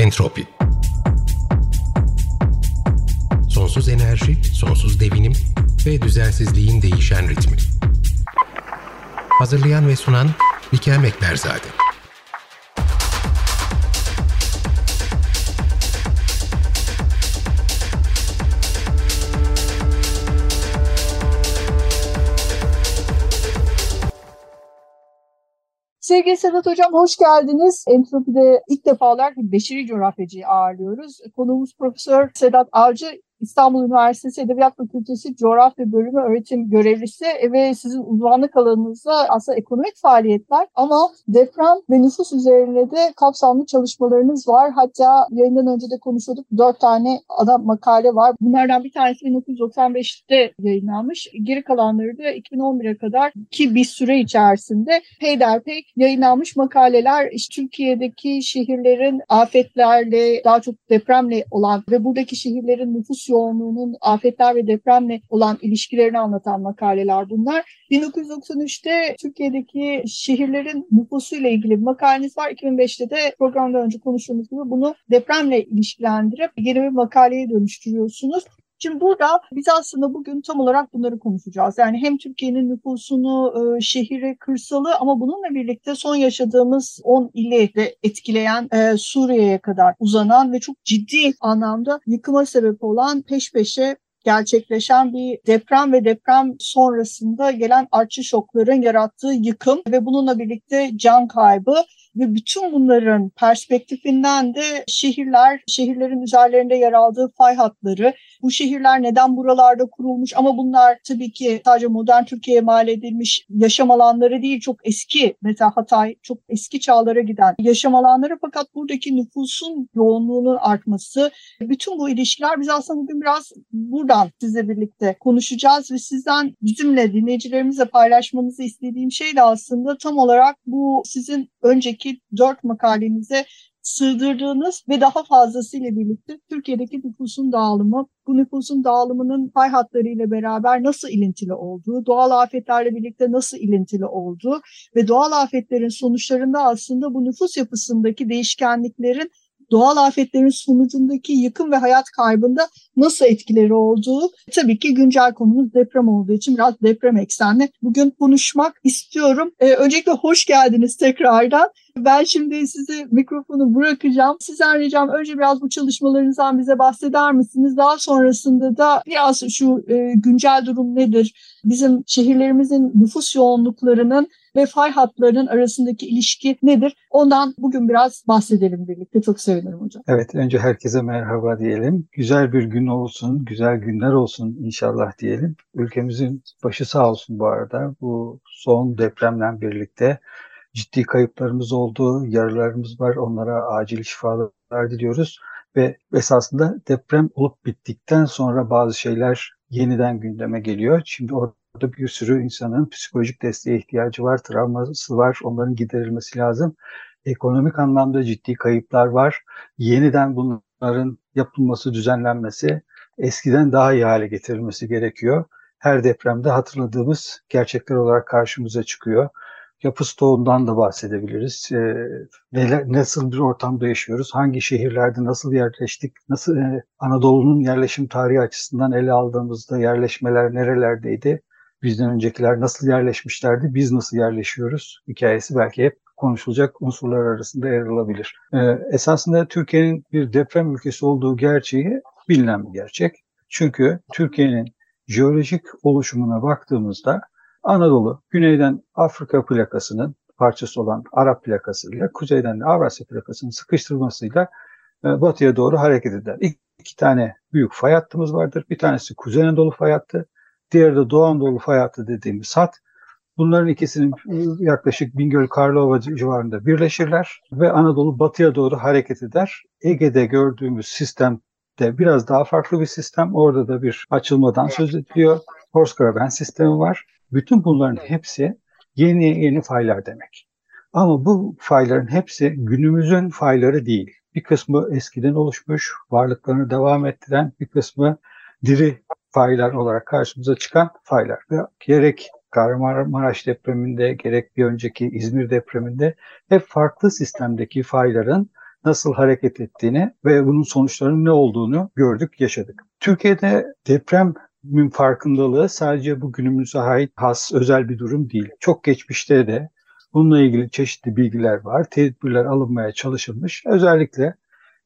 Entropi Sonsuz enerji, sonsuz devinim ve düzensizliğin değişen ritmi. Hazırlayan ve sunan Likel Mekberzade. Sevgili Sedat Hocam hoş geldiniz. Entropi'de ilk defalar bir beşeri coğrafyacıyı ağırlıyoruz. Konuğumuz Profesör Sedat Avcı. İstanbul Üniversitesi Edebiyat Fakültesi Coğrafya Bölümü öğretim görevlisi ve sizin uzmanlık alanınızda aslında ekonomik faaliyetler ama deprem ve nüfus üzerine de kapsamlı çalışmalarınız var. Hatta yayından önce de konuşuyorduk. Dört tane ana makale var. Bunlardan bir tanesi 1995'te yayınlanmış. Geri kalanları da 2011'e kadar ki bir süre içerisinde peyderpey yayınlanmış makaleler işte Türkiye'deki şehirlerin afetlerle daha çok depremle olan ve buradaki şehirlerin nüfus yoğunluğunun afetler ve depremle olan ilişkilerini anlatan makaleler bunlar. 1993'te Türkiye'deki şehirlerin nüfusuyla ilgili bir makaleniz var. 2005'te de programda önce konuştuğumuz gibi bunu depremle ilişkilendirip yeni bir makaleye dönüştürüyorsunuz. Şimdi burada biz aslında bugün tam olarak bunları konuşacağız. Yani hem Türkiye'nin nüfusunu, e, şehri, kırsalı ama bununla birlikte son yaşadığımız 10 ili de etkileyen e, Suriye'ye kadar uzanan ve çok ciddi anlamda yıkıma sebep olan peş peşe gerçekleşen bir deprem ve deprem sonrasında gelen artçı şokların yarattığı yıkım ve bununla birlikte can kaybı ve bütün bunların perspektifinden de şehirler, şehirlerin üzerlerinde yer aldığı fay hatları, bu şehirler neden buralarda kurulmuş? Ama bunlar tabii ki sadece modern Türkiye'ye mal edilmiş yaşam alanları değil çok eski mesela Hatay çok eski çağlara giden yaşam alanları. Fakat buradaki nüfusun yoğunluğunun artması bütün bu ilişkiler biz aslında bugün biraz buradan sizle birlikte konuşacağız ve sizden bizimle dinleyicilerimizle paylaşmanızı istediğim şey de aslında tam olarak bu sizin önceki dört makalenize sığdırdığınız ve daha fazlasıyla birlikte Türkiye'deki nüfusun dağılımı, bu nüfusun dağılımının pay hatları ile beraber nasıl ilintili olduğu, doğal afetlerle birlikte nasıl ilintili olduğu ve doğal afetlerin sonuçlarında aslında bu nüfus yapısındaki değişkenliklerin doğal afetlerin sonucundaki yıkım ve hayat kaybında nasıl etkileri olduğu tabii ki güncel konumuz deprem olduğu için biraz deprem eksenli bugün konuşmak istiyorum. Ee, öncelikle hoş geldiniz tekrardan. Ben şimdi size mikrofonu bırakacağım. Sizden ricam önce biraz bu çalışmalarınızdan bize bahseder misiniz? Daha sonrasında da biraz şu e, güncel durum nedir? Bizim şehirlerimizin nüfus yoğunluklarının ve fay hatlarının arasındaki ilişki nedir? Ondan bugün biraz bahsedelim birlikte. Çok sevinirim hocam. Evet, önce herkese merhaba diyelim. Güzel bir gün olsun, güzel günler olsun inşallah diyelim. Ülkemizin başı sağ olsun bu arada. Bu son depremle birlikte ciddi kayıplarımız oldu, yaralarımız var. Onlara acil şifalar diliyoruz. Ve esasında deprem olup bittikten sonra bazı şeyler yeniden gündeme geliyor. Şimdi orada Burada bir sürü insanın psikolojik desteğe ihtiyacı var, travması var, onların giderilmesi lazım. Ekonomik anlamda ciddi kayıplar var. Yeniden bunların yapılması, düzenlenmesi, eskiden daha iyi hale getirilmesi gerekiyor. Her depremde hatırladığımız gerçekler olarak karşımıza çıkıyor. Yapı stoğundan da bahsedebiliriz. E, neler, nasıl bir ortamda yaşıyoruz, hangi şehirlerde nasıl yerleştik, nasıl e, Anadolu'nun yerleşim tarihi açısından ele aldığımızda yerleşmeler nerelerdeydi, bizden öncekiler nasıl yerleşmişlerdi, biz nasıl yerleşiyoruz hikayesi belki hep konuşulacak unsurlar arasında yer alabilir. Ee, esasında Türkiye'nin bir deprem ülkesi olduğu gerçeği bilinen bir gerçek. Çünkü Türkiye'nin jeolojik oluşumuna baktığımızda Anadolu, güneyden Afrika plakasının parçası olan Arap plakasıyla, kuzeyden de Avrasya plakasının sıkıştırmasıyla e, batıya doğru hareket eder. İki, iki tane büyük fay hattımız vardır. Bir tanesi Kuzey Anadolu fay hattı, Diğeri de Doğu Anadolu fay dediğimiz hat. Bunların ikisinin yaklaşık Bingöl Karlova civarında birleşirler ve Anadolu batıya doğru hareket eder. Ege'de gördüğümüz sistem de biraz daha farklı bir sistem. Orada da bir açılmadan söz ediliyor. Horse sistemi var. Bütün bunların hepsi yeni yeni faylar demek. Ama bu fayların hepsi günümüzün fayları değil. Bir kısmı eskiden oluşmuş, varlıklarını devam ettiren, bir kısmı diri faylar olarak karşımıza çıkan faylar. Ve gerek Kahramanmaraş depreminde gerek bir önceki İzmir depreminde hep farklı sistemdeki fayların nasıl hareket ettiğini ve bunun sonuçlarının ne olduğunu gördük, yaşadık. Türkiye'de deprem farkındalığı sadece bu günümüze ait has özel bir durum değil. Çok geçmişte de bununla ilgili çeşitli bilgiler var, tedbirler alınmaya çalışılmış. Özellikle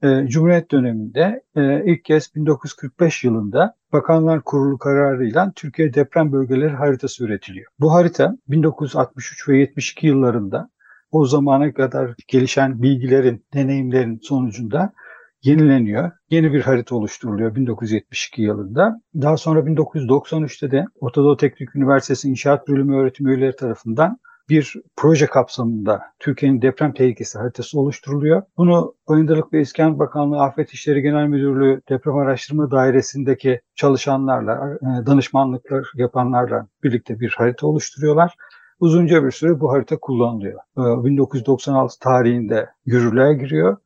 e, Cumhuriyet döneminde e, ilk kez 1945 yılında Bakanlar Kurulu kararıyla Türkiye deprem bölgeleri haritası üretiliyor. Bu harita 1963 ve 72 yıllarında o zamana kadar gelişen bilgilerin, deneyimlerin sonucunda yenileniyor. Yeni bir harita oluşturuluyor 1972 yılında. Daha sonra 1993'te de Ortadoğu Teknik Üniversitesi İnşaat Bölümü öğretim üyeleri tarafından bir proje kapsamında Türkiye'nin deprem tehlikesi haritası oluşturuluyor. Bunu Bayındırlık ve İskan Bakanlığı Afet İşleri Genel Müdürlüğü Deprem Araştırma Dairesi'ndeki çalışanlarla, e, danışmanlıklar yapanlarla birlikte bir harita oluşturuyorlar. Uzunca bir süre bu harita kullanılıyor. 1996 e, tarihinde yürürlüğe giriyor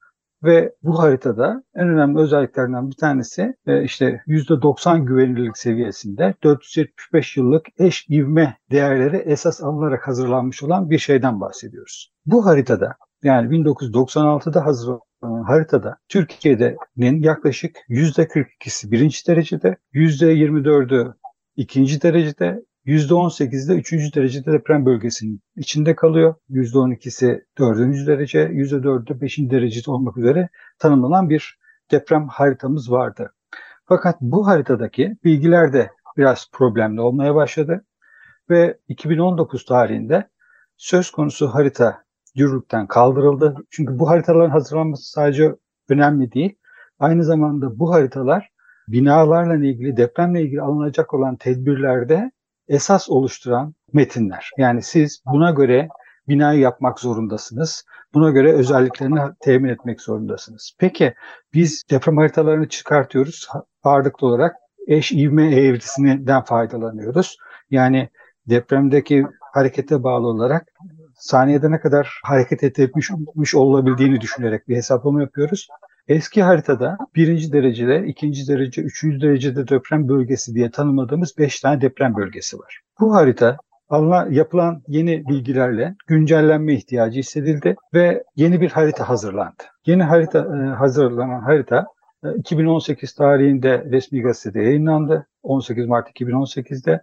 ve bu haritada en önemli özelliklerinden bir tanesi e, işte %90 güvenilirlik seviyesinde 475 yıllık eş ivme değerleri esas alınarak hazırlanmış olan bir şeyden bahsediyoruz. Bu haritada yani 1996'da hazırlanan haritada Türkiye'nin yaklaşık %42'si birinci derecede, %24'ü ikinci derecede, %18'de 3. derecede deprem bölgesinin içinde kalıyor. %12'si 4. derece, %4'ü 5. derece olmak üzere tanımlanan bir deprem haritamız vardı. Fakat bu haritadaki bilgiler de biraz problemli olmaya başladı ve 2019 tarihinde söz konusu harita yürürlükten kaldırıldı. Çünkü bu haritaların hazırlanması sadece önemli değil. Aynı zamanda bu haritalar binalarla ilgili, depremle ilgili alınacak olan tedbirlerde esas oluşturan metinler. Yani siz buna göre binayı yapmak zorundasınız. Buna göre özelliklerini temin etmek zorundasınız. Peki biz deprem haritalarını çıkartıyoruz. Ağırlıklı olarak eş ivme eğrisinden faydalanıyoruz. Yani depremdeki harekete bağlı olarak saniyede ne kadar hareket etmiş olabildiğini düşünerek bir hesaplama yapıyoruz. Eski haritada birinci derecede, ikinci derece, üçüncü derecede deprem bölgesi diye tanımladığımız beş tane deprem bölgesi var. Bu harita alınan, yapılan yeni bilgilerle güncellenme ihtiyacı hissedildi ve yeni bir harita hazırlandı. Yeni harita e, hazırlanan harita 2018 e, tarihinde resmi gazetede yayınlandı. 18 Mart 2018'de.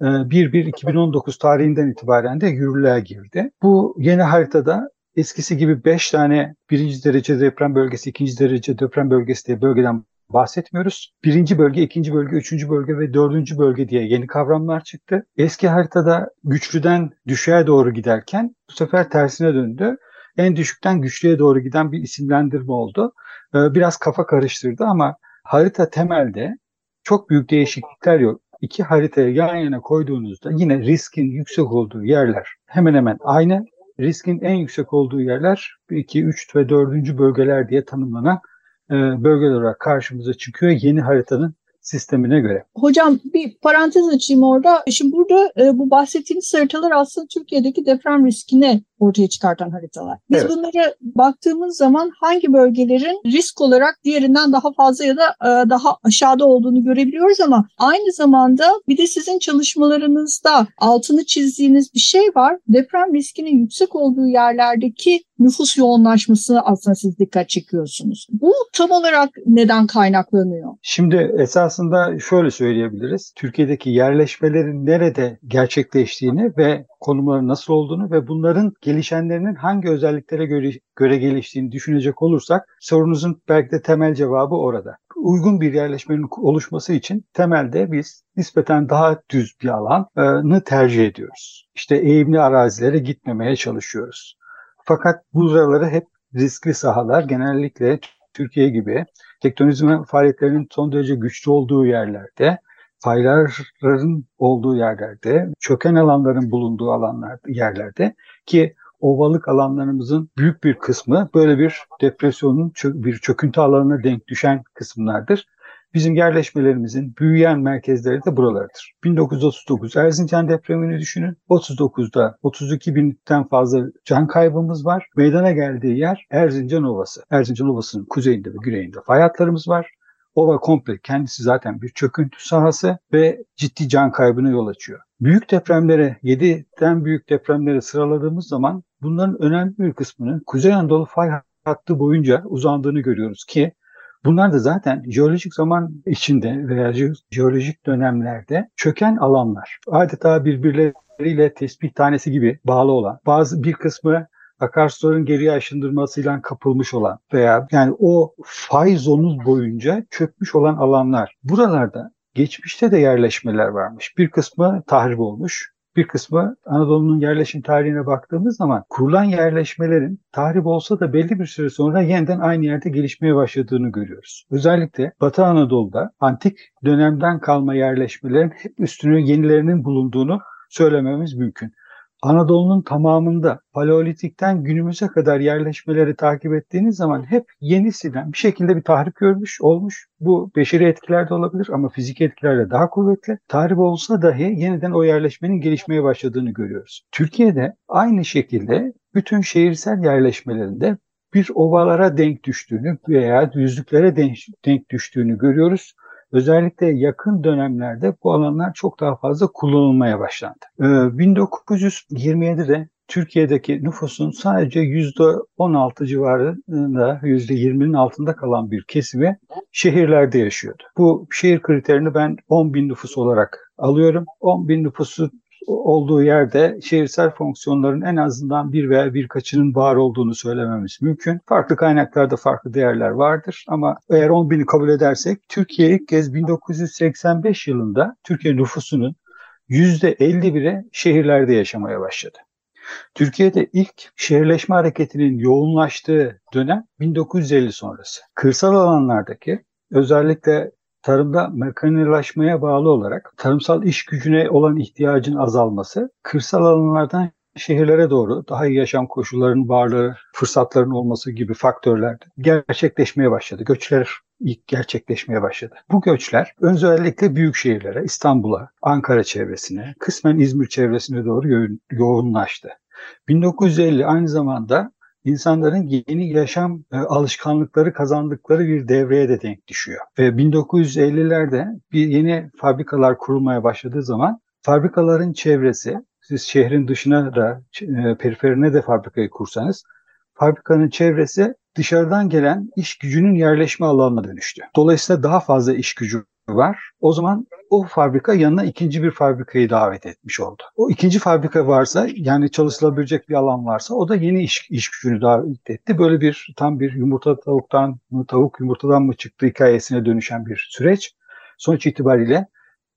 1-1-2019 tarihinden itibaren de yürürlüğe girdi. Bu yeni haritada eskisi gibi 5 tane birinci derece deprem bölgesi, ikinci derece deprem bölgesi diye bölgeden bahsetmiyoruz. Birinci bölge, ikinci bölge, üçüncü bölge ve dördüncü bölge diye yeni kavramlar çıktı. Eski haritada güçlüden düşüğe doğru giderken bu sefer tersine döndü. En düşükten güçlüye doğru giden bir isimlendirme oldu. Ee, biraz kafa karıştırdı ama harita temelde çok büyük değişiklikler yok. İki haritayı yan yana koyduğunuzda yine riskin yüksek olduğu yerler hemen hemen aynı riskin en yüksek olduğu yerler 2, 3 ve 4. bölgeler diye tanımlanan e, bölgeler olarak karşımıza çıkıyor yeni haritanın sistemine göre. Hocam bir parantez açayım orada. Şimdi burada e, bu bahsettiğiniz haritalar aslında Türkiye'deki deprem riskini ortaya çıkartan haritalar. Biz evet. bunlara baktığımız zaman hangi bölgelerin risk olarak diğerinden daha fazla ya da e, daha aşağıda olduğunu görebiliyoruz ama aynı zamanda bir de sizin çalışmalarınızda altını çizdiğiniz bir şey var. Deprem riskinin yüksek olduğu yerlerdeki nüfus yoğunlaşmasını aslında siz dikkat çekiyorsunuz. Bu tam olarak neden kaynaklanıyor? Şimdi esasında şöyle söyleyebiliriz. Türkiye'deki yerleşmelerin nerede gerçekleştiğini ve konumları nasıl olduğunu ve bunların gelişenlerinin hangi özelliklere göre, göre geliştiğini düşünecek olursak sorunuzun belki de temel cevabı orada. Uygun bir yerleşmenin oluşması için temelde biz nispeten daha düz bir alanı tercih ediyoruz. İşte eğimli arazilere gitmemeye çalışıyoruz. Fakat buraları hep riskli sahalar genellikle Türkiye gibi tektonizm faaliyetlerinin son derece güçlü olduğu yerlerde fayların olduğu yerlerde, çöken alanların bulunduğu alanlar yerlerde ki ovalık alanlarımızın büyük bir kısmı böyle bir depresyonun bir çöküntü alanına denk düşen kısımlardır. Bizim yerleşmelerimizin büyüyen merkezleri de buralardır. 1939 Erzincan depremini düşünün. 39'da 32 binden fazla can kaybımız var. Meydana geldiği yer Erzincan Ovası. Erzincan Ovası'nın kuzeyinde ve güneyinde fay hatlarımız var. Ova komple kendisi zaten bir çöküntü sahası ve ciddi can kaybına yol açıyor. Büyük depremlere, 7'den büyük depremlere sıraladığımız zaman bunların önemli bir kısmının Kuzey Anadolu fay hattı boyunca uzandığını görüyoruz ki bunlar da zaten jeolojik zaman içinde veya jeolojik dönemlerde çöken alanlar. Adeta birbirleriyle tespih tanesi gibi bağlı olan bazı bir kısmı akarsuların geriye aşındırmasıyla kapılmış olan veya yani o fay zonu boyunca çökmüş olan alanlar. Buralarda geçmişte de yerleşmeler varmış. Bir kısmı tahrip olmuş, bir kısmı Anadolu'nun yerleşim tarihine baktığımız zaman kurulan yerleşmelerin tahrip olsa da belli bir süre sonra yeniden aynı yerde gelişmeye başladığını görüyoruz. Özellikle Batı Anadolu'da antik dönemden kalma yerleşmelerin hep üstüne yenilerinin bulunduğunu söylememiz mümkün. Anadolu'nun tamamında Paleolitik'ten günümüze kadar yerleşmeleri takip ettiğiniz zaman hep yenisinden bir şekilde bir tahrip görmüş olmuş. Bu beşeri etkiler de olabilir ama fizik etkilerle daha kuvvetli. Tahrip olsa dahi yeniden o yerleşmenin gelişmeye başladığını görüyoruz. Türkiye'de aynı şekilde bütün şehirsel yerleşmelerinde bir ovalara denk düştüğünü veya düzlüklere denk düştüğünü görüyoruz. Özellikle yakın dönemlerde bu alanlar çok daha fazla kullanılmaya başlandı. Ee, 1927'de Türkiye'deki nüfusun sadece %16 civarında, %20'nin altında kalan bir kesimi şehirlerde yaşıyordu. Bu şehir kriterini ben 10 bin nüfus olarak alıyorum. 10 bin nüfusu olduğu yerde şehirsel fonksiyonların en azından bir veya birkaçının var olduğunu söylememiz mümkün. Farklı kaynaklarda farklı değerler vardır ama eğer 10 bini kabul edersek Türkiye ilk kez 1985 yılında Türkiye nüfusunun %51'e şehirlerde yaşamaya başladı. Türkiye'de ilk şehirleşme hareketinin yoğunlaştığı dönem 1950 sonrası. Kırsal alanlardaki özellikle tarımda mekanilaşmaya bağlı olarak tarımsal iş gücüne olan ihtiyacın azalması, kırsal alanlardan şehirlere doğru daha iyi yaşam koşullarının varlığı, fırsatların olması gibi faktörler gerçekleşmeye başladı. Göçler ilk gerçekleşmeye başladı. Bu göçler özellikle büyük şehirlere, İstanbul'a, Ankara çevresine, kısmen İzmir çevresine doğru yoğunlaştı. 1950 aynı zamanda insanların yeni yaşam e, alışkanlıkları kazandıkları bir devreye de denk düşüyor. Ve 1950'lerde bir yeni fabrikalar kurulmaya başladığı zaman fabrikaların çevresi, siz şehrin dışına da e, periferine de fabrikayı kursanız, fabrikanın çevresi dışarıdan gelen iş gücünün yerleşme alanına dönüştü. Dolayısıyla daha fazla iş gücü var. O zaman o fabrika yanına ikinci bir fabrikayı davet etmiş oldu. O ikinci fabrika varsa yani çalışılabilecek bir alan varsa o da yeni iş, iş gücünü davet etti. Böyle bir tam bir yumurta tavuktan mı tavuk yumurtadan mı çıktı hikayesine dönüşen bir süreç. Sonuç itibariyle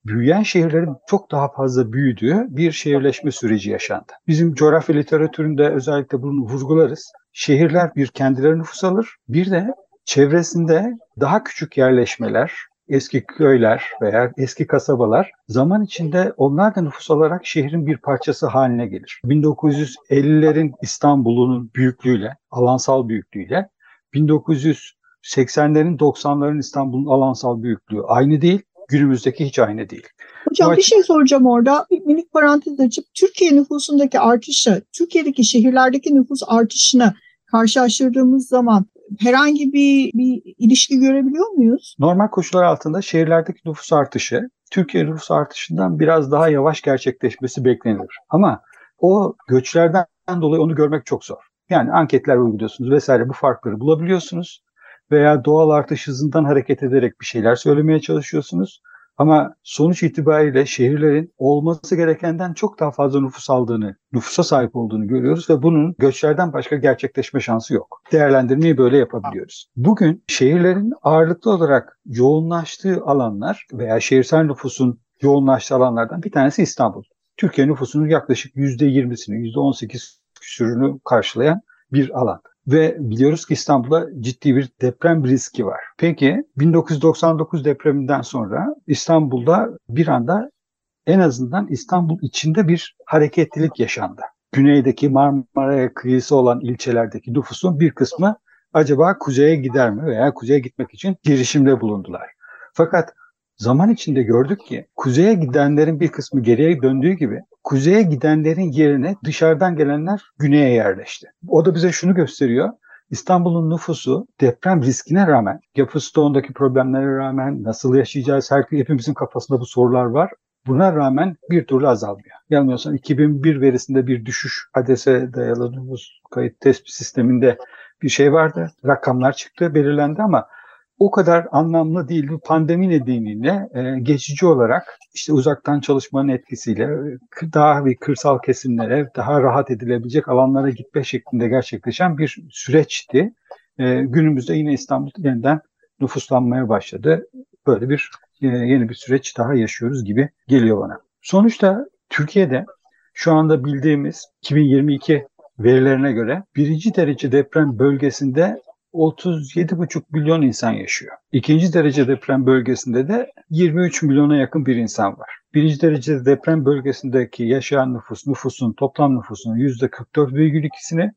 büyüyen şehirlerin çok daha fazla büyüdüğü bir şehirleşme süreci yaşandı. Bizim coğrafya literatüründe özellikle bunu vurgularız. Şehirler bir kendileri nüfus alır, bir de çevresinde daha küçük yerleşmeler, eski köyler veya eski kasabalar zaman içinde onlar da nüfus olarak şehrin bir parçası haline gelir. 1950'lerin İstanbul'un büyüklüğüyle, alansal büyüklüğüyle 1980'lerin 90'ların İstanbul'un alansal büyüklüğü aynı değil. Günümüzdeki hiç aynı değil. Hocam bir şey soracağım orada. Bir minik parantez açıp Türkiye nüfusundaki artışı, Türkiye'deki şehirlerdeki nüfus artışını karşılaştırdığımız zaman herhangi bir, bir ilişki görebiliyor muyuz? Normal koşullar altında şehirlerdeki nüfus artışı Türkiye nüfus artışından biraz daha yavaş gerçekleşmesi beklenir. Ama o göçlerden dolayı onu görmek çok zor. Yani anketler uyguluyorsunuz vesaire bu farkları bulabiliyorsunuz veya doğal artış hızından hareket ederek bir şeyler söylemeye çalışıyorsunuz. Ama sonuç itibariyle şehirlerin olması gerekenden çok daha fazla nüfus aldığını, nüfusa sahip olduğunu görüyoruz ve bunun göçlerden başka gerçekleşme şansı yok. Değerlendirmeyi böyle yapabiliyoruz. Bugün şehirlerin ağırlıklı olarak yoğunlaştığı alanlar veya şehirsel nüfusun yoğunlaştığı alanlardan bir tanesi İstanbul. Türkiye nüfusunun yaklaşık %20'sini, %18 küsürünü karşılayan bir alan. Ve biliyoruz ki İstanbul'da ciddi bir deprem riski var. Peki 1999 depreminden sonra İstanbul'da bir anda en azından İstanbul içinde bir hareketlilik yaşandı. Güneydeki Marmara kıyısı olan ilçelerdeki nüfusun bir kısmı acaba kuzeye gider mi veya kuzeye gitmek için girişimde bulundular. Fakat zaman içinde gördük ki kuzeye gidenlerin bir kısmı geriye döndüğü gibi kuzeye gidenlerin yerine dışarıdan gelenler güneye yerleşti. O da bize şunu gösteriyor. İstanbul'un nüfusu deprem riskine rağmen, yapı stoğundaki problemlere rağmen nasıl yaşayacağız? Her, hepimizin kafasında bu sorular var. Buna rağmen bir türlü azalmıyor. Yanılmıyorsam 2001 verisinde bir düşüş ADES'e dayalı nüfus kayıt tespit sisteminde bir şey vardı. Rakamlar çıktı, belirlendi ama o kadar anlamlı değil. Pandemi nedeniyle e, geçici olarak işte uzaktan çalışmanın etkisiyle e, daha bir kırsal kesimlere, daha rahat edilebilecek alanlara gitme şeklinde gerçekleşen bir süreçti. E, günümüzde yine İstanbul yeniden nüfuslanmaya başladı. Böyle bir e, yeni bir süreç daha yaşıyoruz gibi geliyor bana. Sonuçta Türkiye'de şu anda bildiğimiz 2022 verilerine göre birinci derece deprem bölgesinde 37,5 milyon insan yaşıyor. İkinci derece deprem bölgesinde de 23 milyona yakın bir insan var. Birinci derece deprem bölgesindeki yaşayan nüfus, nüfusun toplam nüfusunun %44,2'sini,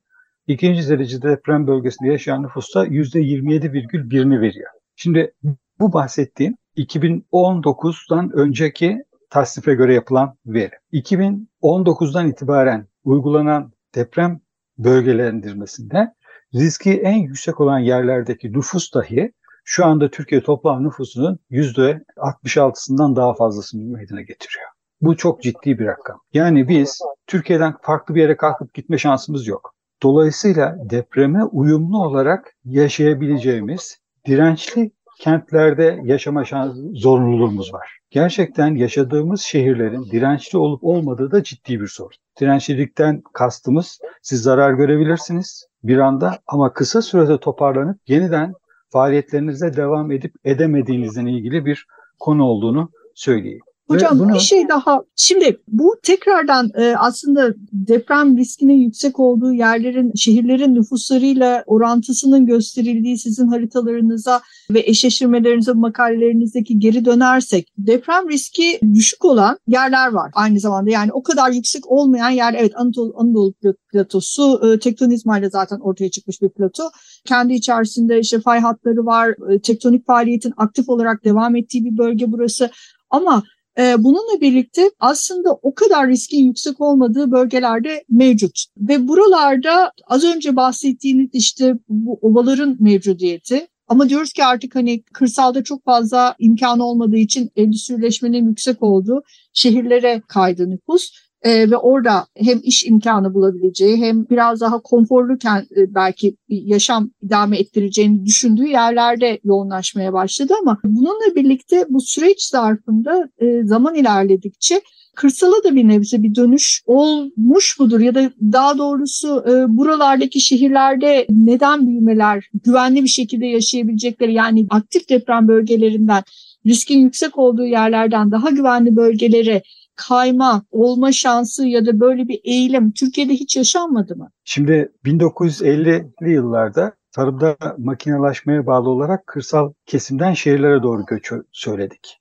ikinci derece deprem bölgesinde yaşayan nüfusta %27,1'ini veriyor. Şimdi bu bahsettiğim 2019'dan önceki tasnife göre yapılan veri. 2019'dan itibaren uygulanan deprem bölgelendirmesinde riski en yüksek olan yerlerdeki nüfus dahi şu anda Türkiye toplam nüfusunun %66'sından daha fazlasını meydana getiriyor. Bu çok ciddi bir rakam. Yani biz Türkiye'den farklı bir yere kalkıp gitme şansımız yok. Dolayısıyla depreme uyumlu olarak yaşayabileceğimiz dirençli kentlerde yaşama şans, zorunluluğumuz var. Gerçekten yaşadığımız şehirlerin dirençli olup olmadığı da ciddi bir sorun. Dirençlilikten kastımız siz zarar görebilirsiniz bir anda ama kısa sürede toparlanıp yeniden faaliyetlerinize devam edip edemediğinizle ilgili bir konu olduğunu söyleyeyim. Hocam bunu... bir şey daha. Şimdi bu tekrardan e, aslında deprem riskinin yüksek olduğu yerlerin, şehirlerin nüfuslarıyla orantısının gösterildiği sizin haritalarınıza ve eşleştirmelerinize, makalelerinizdeki geri dönersek deprem riski düşük olan yerler var aynı zamanda. Yani o kadar yüksek olmayan yer evet Anadolu, Anadolu platosu e, tektonizmayla zaten ortaya çıkmış bir plato. Kendi içerisinde işte fay hatları var, e, tektonik faaliyetin aktif olarak devam ettiği bir bölge burası. Ama bununla birlikte aslında o kadar riskin yüksek olmadığı bölgelerde mevcut. Ve buralarda az önce bahsettiğiniz işte bu ovaların mevcudiyeti ama diyoruz ki artık hani kırsalda çok fazla imkanı olmadığı için endüstrileşmenin yüksek olduğu şehirlere kaydı nüfus e, ve orada hem iş imkanı bulabileceği hem biraz daha konforluken e, belki yaşam idame ettireceğini düşündüğü yerlerde yoğunlaşmaya başladı. Ama bununla birlikte bu süreç zarfında e, zaman ilerledikçe kırsala da bir nebze bir dönüş olmuş mudur? Ya da daha doğrusu e, buralardaki şehirlerde neden büyümeler güvenli bir şekilde yaşayabilecekleri yani aktif deprem bölgelerinden riskin yüksek olduğu yerlerden daha güvenli bölgelere kayma olma şansı ya da böyle bir eğilim Türkiye'de hiç yaşanmadı mı? Şimdi 1950'li yıllarda tarımda makinelaşmaya bağlı olarak kırsal kesimden şehirlere doğru göç söyledik.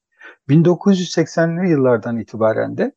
1980'li yıllardan itibaren de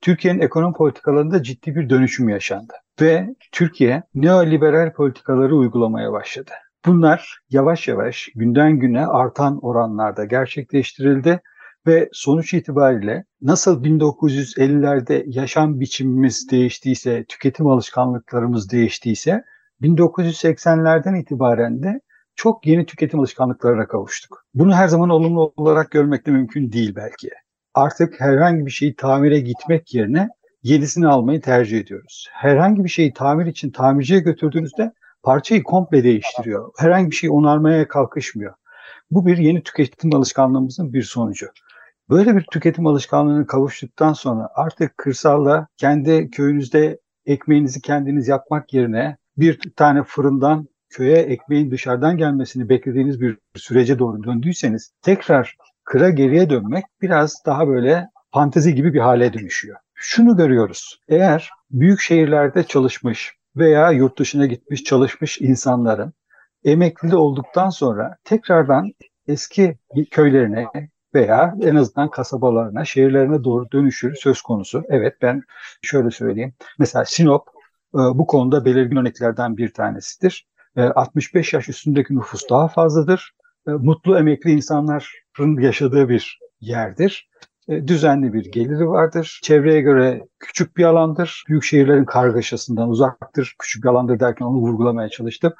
Türkiye'nin ekonomi politikalarında ciddi bir dönüşüm yaşandı ve Türkiye neoliberal politikaları uygulamaya başladı. Bunlar yavaş yavaş günden güne artan oranlarda gerçekleştirildi ve sonuç itibariyle nasıl 1950'lerde yaşam biçimimiz değiştiyse, tüketim alışkanlıklarımız değiştiyse 1980'lerden itibaren de çok yeni tüketim alışkanlıklarına kavuştuk. Bunu her zaman olumlu olarak görmek de mümkün değil belki. Artık herhangi bir şeyi tamire gitmek yerine yenisini almayı tercih ediyoruz. Herhangi bir şeyi tamir için tamirciye götürdüğünüzde parçayı komple değiştiriyor. Herhangi bir şeyi onarmaya kalkışmıyor. Bu bir yeni tüketim alışkanlığımızın bir sonucu. Böyle bir tüketim alışkanlığına kavuştuktan sonra artık kırsalda kendi köyünüzde ekmeğinizi kendiniz yapmak yerine bir tane fırından köye ekmeğin dışarıdan gelmesini beklediğiniz bir sürece doğru döndüyseniz tekrar kıra geriye dönmek biraz daha böyle fantezi gibi bir hale dönüşüyor. Şunu görüyoruz. Eğer büyük şehirlerde çalışmış veya yurt dışına gitmiş çalışmış insanların emekli olduktan sonra tekrardan eski köylerine, veya en azından kasabalarına, şehirlerine doğru dönüşür söz konusu. Evet ben şöyle söyleyeyim. Mesela Sinop e, bu konuda belirgin örneklerden bir tanesidir. 65 e, yaş üstündeki nüfus daha fazladır. E, mutlu emekli insanların yaşadığı bir yerdir. Düzenli bir geliri vardır. Çevreye göre küçük bir alandır. Büyük şehirlerin kargaşasından uzaktır. Küçük bir alandır derken onu vurgulamaya çalıştım.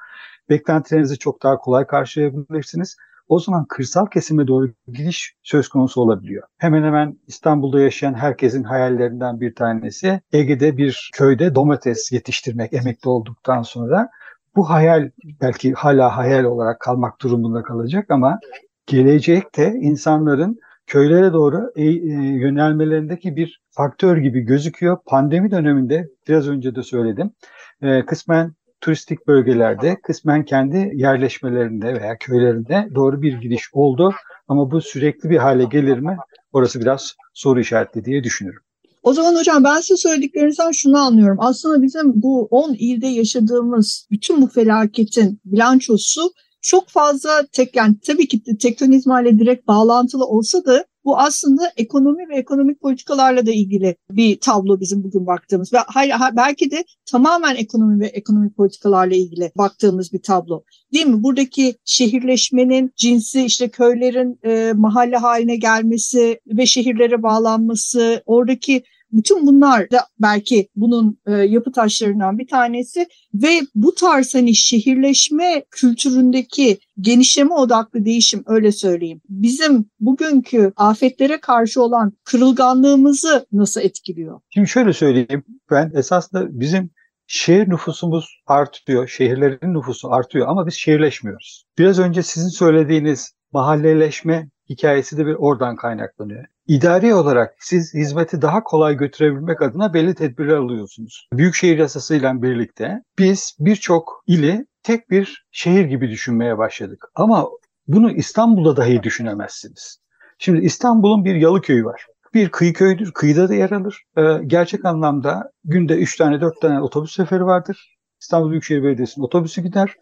Beklentilerinizi çok daha kolay karşılayabilirsiniz o zaman kırsal kesime doğru gidiş söz konusu olabiliyor. Hemen hemen İstanbul'da yaşayan herkesin hayallerinden bir tanesi Ege'de bir köyde domates yetiştirmek emekli olduktan sonra bu hayal belki hala hayal olarak kalmak durumunda kalacak ama gelecekte insanların köylere doğru e, e, yönelmelerindeki bir faktör gibi gözüküyor. Pandemi döneminde biraz önce de söyledim. E, kısmen turistik bölgelerde, kısmen kendi yerleşmelerinde veya köylerinde doğru bir gidiş oldu. Ama bu sürekli bir hale gelir mi? Orası biraz soru işaretli diye düşünüyorum. O zaman hocam ben size söylediklerinizden şunu anlıyorum. Aslında bizim bu 10 ilde yaşadığımız bütün bu felaketin bilançosu çok fazla tek yani tabii ki tektonizmayla direkt bağlantılı olsa da bu aslında ekonomi ve ekonomik politikalarla da ilgili bir tablo bizim bugün baktığımız ve hayır, belki de tamamen ekonomi ve ekonomik politikalarla ilgili baktığımız bir tablo. Değil mi? Buradaki şehirleşmenin cinsi işte köylerin e, mahalle haline gelmesi ve şehirlere bağlanması, oradaki bütün bunlar da belki bunun e, yapı taşlarından bir tanesi ve bu tarz hani şehirleşme kültüründeki genişleme odaklı değişim öyle söyleyeyim. Bizim bugünkü afetlere karşı olan kırılganlığımızı nasıl etkiliyor? Şimdi şöyle söyleyeyim. Ben esasında bizim şehir nüfusumuz artıyor, şehirlerin nüfusu artıyor ama biz şehirleşmiyoruz. Biraz önce sizin söylediğiniz mahalleleşme hikayesi de bir oradan kaynaklanıyor. İdari olarak siz hizmeti daha kolay götürebilmek adına belli tedbirler alıyorsunuz. Büyükşehir yasasıyla birlikte biz birçok ili tek bir şehir gibi düşünmeye başladık. Ama bunu İstanbul'da dahi düşünemezsiniz. Şimdi İstanbul'un bir yalı köyü var. Bir kıyı köyüdür. Kıyıda da yer alır. Ee, gerçek anlamda günde 3 tane 4 tane otobüs seferi vardır. İstanbul Büyükşehir Belediyesi'nin otobüsü gider.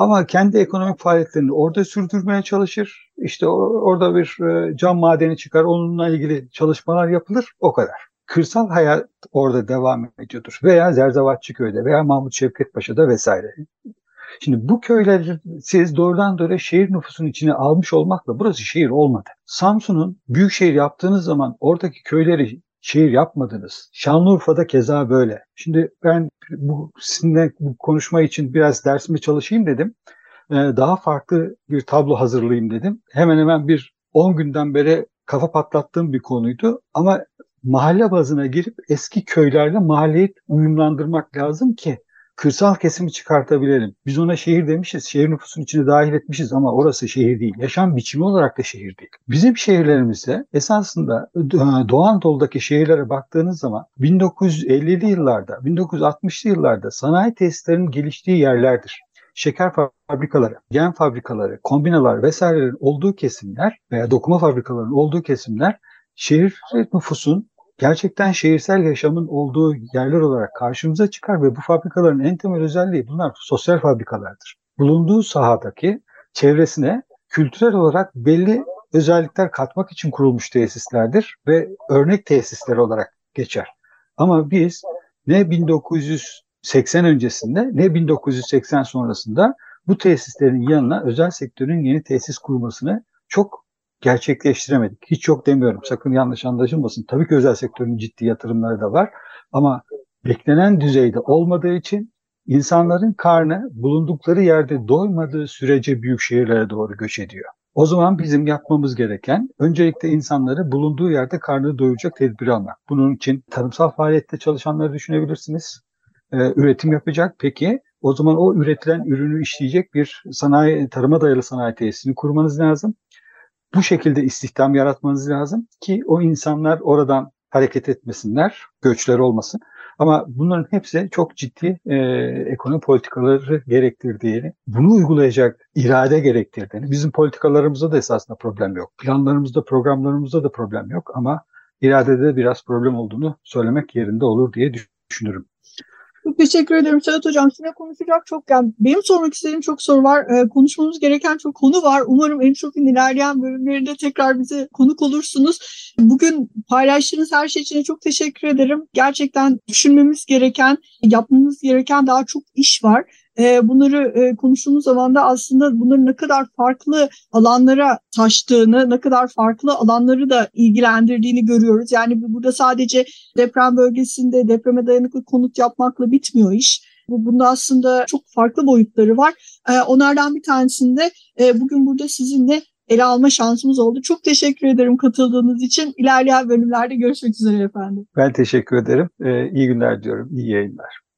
Ama kendi ekonomik faaliyetlerini orada sürdürmeye çalışır. İşte orada bir e, cam madeni çıkar, onunla ilgili çalışmalar yapılır, o kadar. Kırsal hayat orada devam ediyordur. Veya Zerzavatçı köyde veya Mahmut Şevket Paşa'da vesaire. Şimdi bu köyleri siz doğrudan doğruya şehir nüfusunun içine almış olmakla burası şehir olmadı. Samsun'un büyük şehir yaptığınız zaman oradaki köyleri şehir yapmadınız. Şanlıurfa'da keza böyle. Şimdi ben bu sizinle bu konuşma için biraz dersimi çalışayım dedim. Ee, daha farklı bir tablo hazırlayayım dedim. Hemen hemen bir 10 günden beri kafa patlattığım bir konuydu. Ama mahalle bazına girip eski köylerle mahalleyi uyumlandırmak lazım ki kırsal kesimi çıkartabilelim. Biz ona şehir demişiz, şehir nüfusunun içine dahil etmişiz ama orası şehir değil. Yaşam biçimi olarak da şehir değil. Bizim şehirlerimizde esasında Doğu Anadolu'daki şehirlere baktığınız zaman 1950'li yıllarda, 1960'lı yıllarda sanayi tesislerinin geliştiği yerlerdir şeker fabrikaları, gen fabrikaları, kombinalar vesairelerin olduğu kesimler veya dokuma fabrikalarının olduğu kesimler şehir nüfusun gerçekten şehirsel yaşamın olduğu yerler olarak karşımıza çıkar ve bu fabrikaların en temel özelliği bunlar sosyal fabrikalardır. Bulunduğu sahadaki çevresine kültürel olarak belli özellikler katmak için kurulmuş tesislerdir ve örnek tesisler olarak geçer. Ama biz ne 1980 öncesinde ne 1980 sonrasında bu tesislerin yanına özel sektörün yeni tesis kurmasını çok gerçekleştiremedik. Hiç yok demiyorum. Sakın yanlış anlaşılmasın. Tabii ki özel sektörün ciddi yatırımları da var. Ama beklenen düzeyde olmadığı için insanların karnı bulundukları yerde doymadığı sürece büyük şehirlere doğru göç ediyor. O zaman bizim yapmamız gereken öncelikle insanları bulunduğu yerde karnını doyuracak tedbir almak. Bunun için tarımsal faaliyette çalışanları düşünebilirsiniz. Ee, üretim yapacak. Peki o zaman o üretilen ürünü işleyecek bir sanayi, tarıma dayalı sanayi tesisini kurmanız lazım bu şekilde istihdam yaratmanız lazım ki o insanlar oradan hareket etmesinler, göçler olmasın. Ama bunların hepsi çok ciddi e, ekonomi politikaları gerektirdiğini, bunu uygulayacak irade gerektirdiğini, bizim politikalarımızda da esasında problem yok. Planlarımızda, programlarımızda da problem yok ama iradede biraz problem olduğunu söylemek yerinde olur diye düşünürüm. Çok teşekkür ederim Sedat Hocam. Sizinle konuşacak çok yani benim sormak istediğim çok soru var. Ee, konuşmamız gereken çok konu var. Umarım Entropy'nin ilerleyen bölümlerinde tekrar bize konuk olursunuz. Bugün paylaştığınız her şey için çok teşekkür ederim. Gerçekten düşünmemiz gereken, yapmamız gereken daha çok iş var. Ee, bunları e, konuştuğumuz zaman da aslında bunların ne kadar farklı alanlara taştığını, ne kadar farklı alanları da ilgilendirdiğini görüyoruz. Yani burada sadece deprem bölgesinde depreme dayanıklı konut yapmakla bitmiyor iş. Bu Bunda aslında çok farklı boyutları var. Ee, onlardan bir tanesinde e, bugün burada sizinle ele alma şansımız oldu. Çok teşekkür ederim katıldığınız için. İlerleyen bölümlerde görüşmek üzere efendim. Ben teşekkür ederim. Ee, iyi günler diyorum. İyi yayınlar.